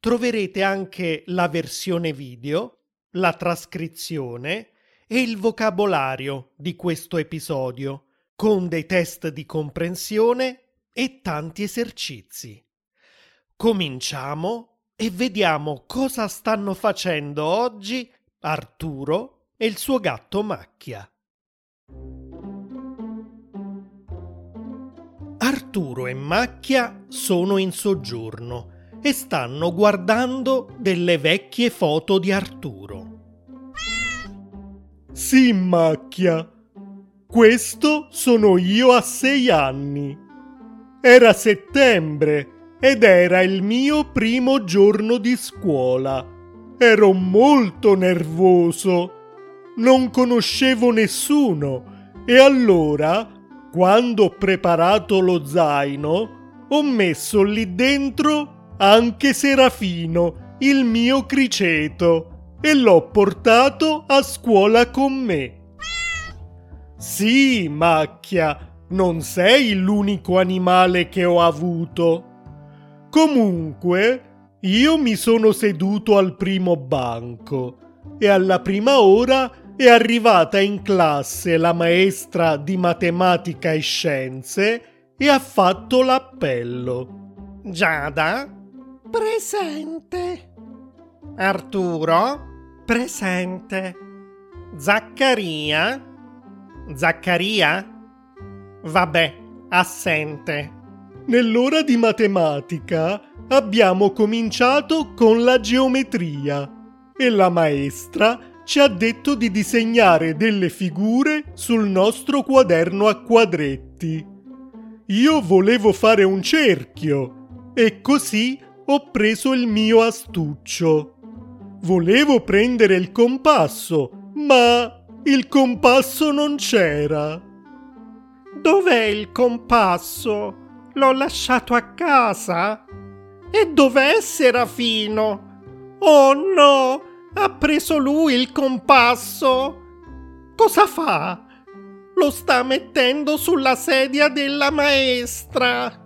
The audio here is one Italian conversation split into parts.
troverete anche la versione video, la trascrizione e il vocabolario di questo episodio, con dei test di comprensione e tanti esercizi. Cominciamo e vediamo cosa stanno facendo oggi Arturo e il suo gatto Macchia. Arturo e Macchia sono in soggiorno e stanno guardando delle vecchie foto di Arturo. Sì, macchia. Questo sono io a sei anni. Era settembre ed era il mio primo giorno di scuola. Ero molto nervoso. Non conoscevo nessuno e allora, quando ho preparato lo zaino, ho messo lì dentro anche Serafino, il mio criceto, e l'ho portato a scuola con me. Sì, macchia, non sei l'unico animale che ho avuto. Comunque, io mi sono seduto al primo banco e alla prima ora è arrivata in classe la maestra di matematica e scienze e ha fatto l'appello. Giada, Presente. Arturo? Presente. Zaccaria? Zaccaria? Vabbè, assente. Nell'ora di matematica abbiamo cominciato con la geometria e la maestra ci ha detto di disegnare delle figure sul nostro quaderno a quadretti. Io volevo fare un cerchio e così ho preso il mio astuccio. Volevo prendere il compasso, ma il compasso non c'era. Dov'è il compasso? L'ho lasciato a casa? E dov'è Serafino? Oh no! Ha preso lui il compasso! Cosa fa? Lo sta mettendo sulla sedia della maestra.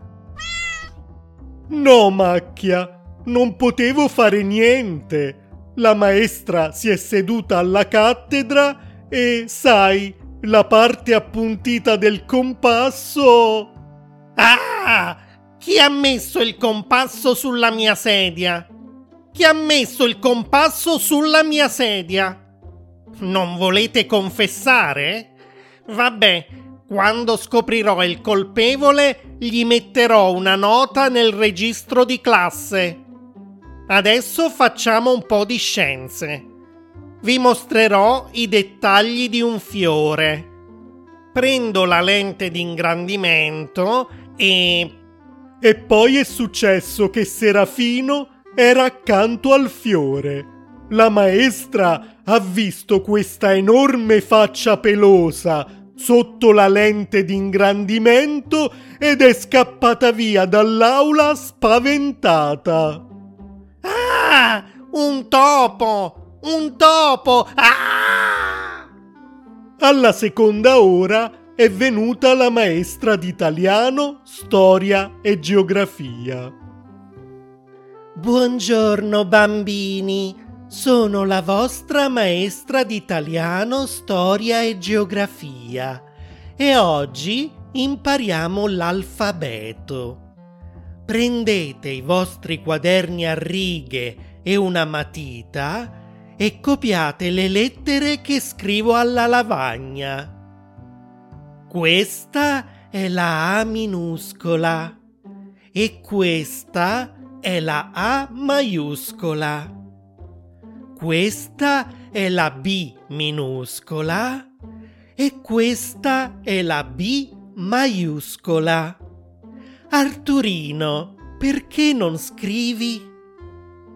No, macchia, non potevo fare niente. La maestra si è seduta alla cattedra e, sai, la parte appuntita del compasso. Ah! Chi ha messo il compasso sulla mia sedia? Chi ha messo il compasso sulla mia sedia? Non volete confessare? Vabbè, quando scoprirò il colpevole, gli metterò una nota nel registro di classe. Adesso facciamo un po' di scienze. Vi mostrerò i dettagli di un fiore. Prendo la lente di ingrandimento e... E poi è successo che Serafino era accanto al fiore. La maestra ha visto questa enorme faccia pelosa sotto la lente di ingrandimento ed è scappata via dall'aula spaventata. Ah! Un topo! Un topo! Ah! Alla seconda ora è venuta la maestra di italiano, storia e geografia. Buongiorno bambini, sono la vostra maestra di italiano, storia e geografia e oggi impariamo l'alfabeto. Prendete i vostri quaderni a righe e una matita e copiate le lettere che scrivo alla lavagna. Questa è la A minuscola e questa è la A maiuscola. Questa è la B minuscola e questa è la B maiuscola. Arturino, perché non scrivi?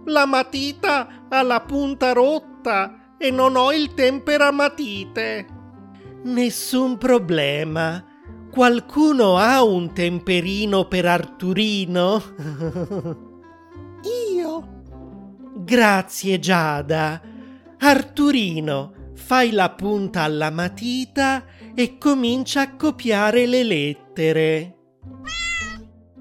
La matita ha la punta rotta e non ho il temperamatite. Nessun problema. Qualcuno ha un temperino per Arturino? Grazie Giada. Arturino, fai la punta alla matita e comincia a copiare le lettere.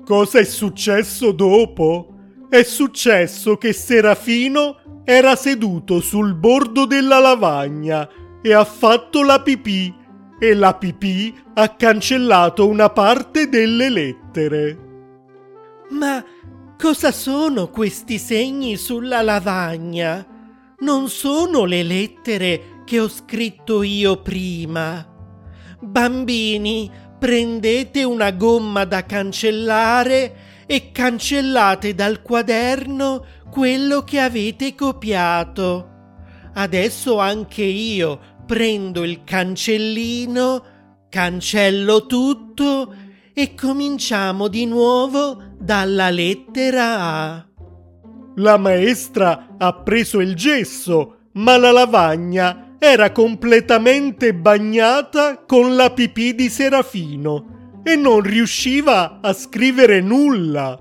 Cosa è successo dopo? È successo che Serafino era seduto sul bordo della lavagna e ha fatto la pipì e la pipì ha cancellato una parte delle lettere. Ma cosa sono questi segni sulla lavagna? Non sono le lettere che ho scritto io prima. Bambini, prendete una gomma da cancellare e cancellate dal quaderno quello che avete copiato. Adesso anche io prendo il cancellino, cancello tutto e cominciamo di nuovo dalla lettera A. La maestra ha preso il gesso, ma la lavagna era completamente bagnata con la pipì di Serafino e non riusciva a scrivere nulla.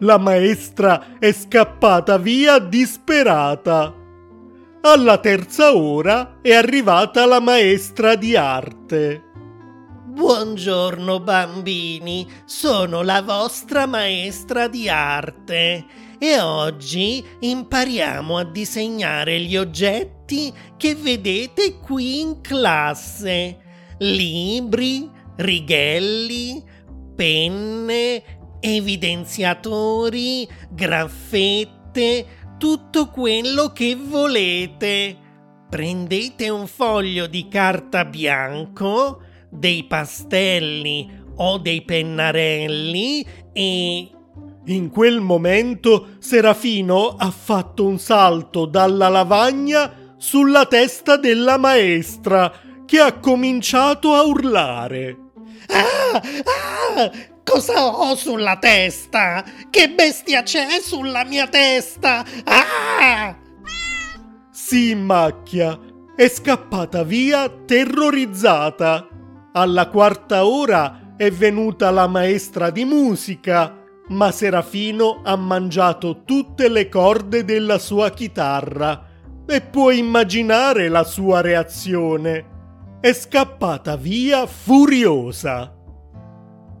La maestra è scappata via disperata. Alla terza ora è arrivata la maestra di arte. Buongiorno bambini, sono la vostra maestra di arte e oggi impariamo a disegnare gli oggetti che vedete qui in classe. Libri, righelli, penne, evidenziatori, graffette, tutto quello che volete. Prendete un foglio di carta bianco, dei pastelli o dei pennarelli e... In quel momento Serafino ha fatto un salto dalla lavagna sulla testa della maestra, che ha cominciato a urlare. Ah! Ah! Cosa ho sulla testa? Che bestia c'è sulla mia testa? Ah! Si macchia, è scappata via terrorizzata. Alla quarta ora è venuta la maestra di musica, ma Serafino ha mangiato tutte le corde della sua chitarra e puoi immaginare la sua reazione. È scappata via furiosa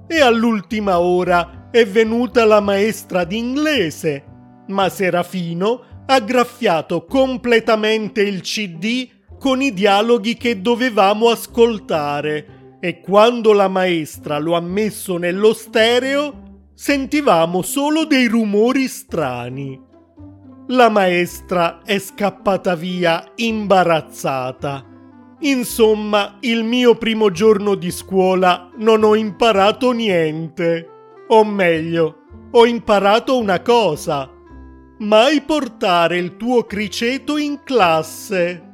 e all'ultima ora è venuta la maestra d'inglese, ma Serafino ha graffiato completamente il CD con i dialoghi che dovevamo ascoltare e quando la maestra lo ha messo nello stereo sentivamo solo dei rumori strani. La maestra è scappata via imbarazzata Insomma, il mio primo giorno di scuola non ho imparato niente. O meglio, ho imparato una cosa. Mai portare il tuo criceto in classe.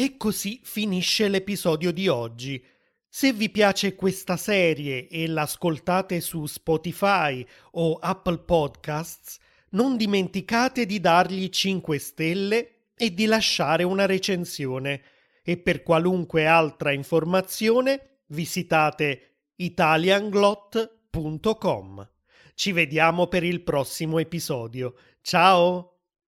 E così finisce l'episodio di oggi. Se vi piace questa serie e l'ascoltate su Spotify o Apple Podcasts, non dimenticate di dargli 5 stelle e di lasciare una recensione e per qualunque altra informazione visitate italianglot.com. Ci vediamo per il prossimo episodio. Ciao!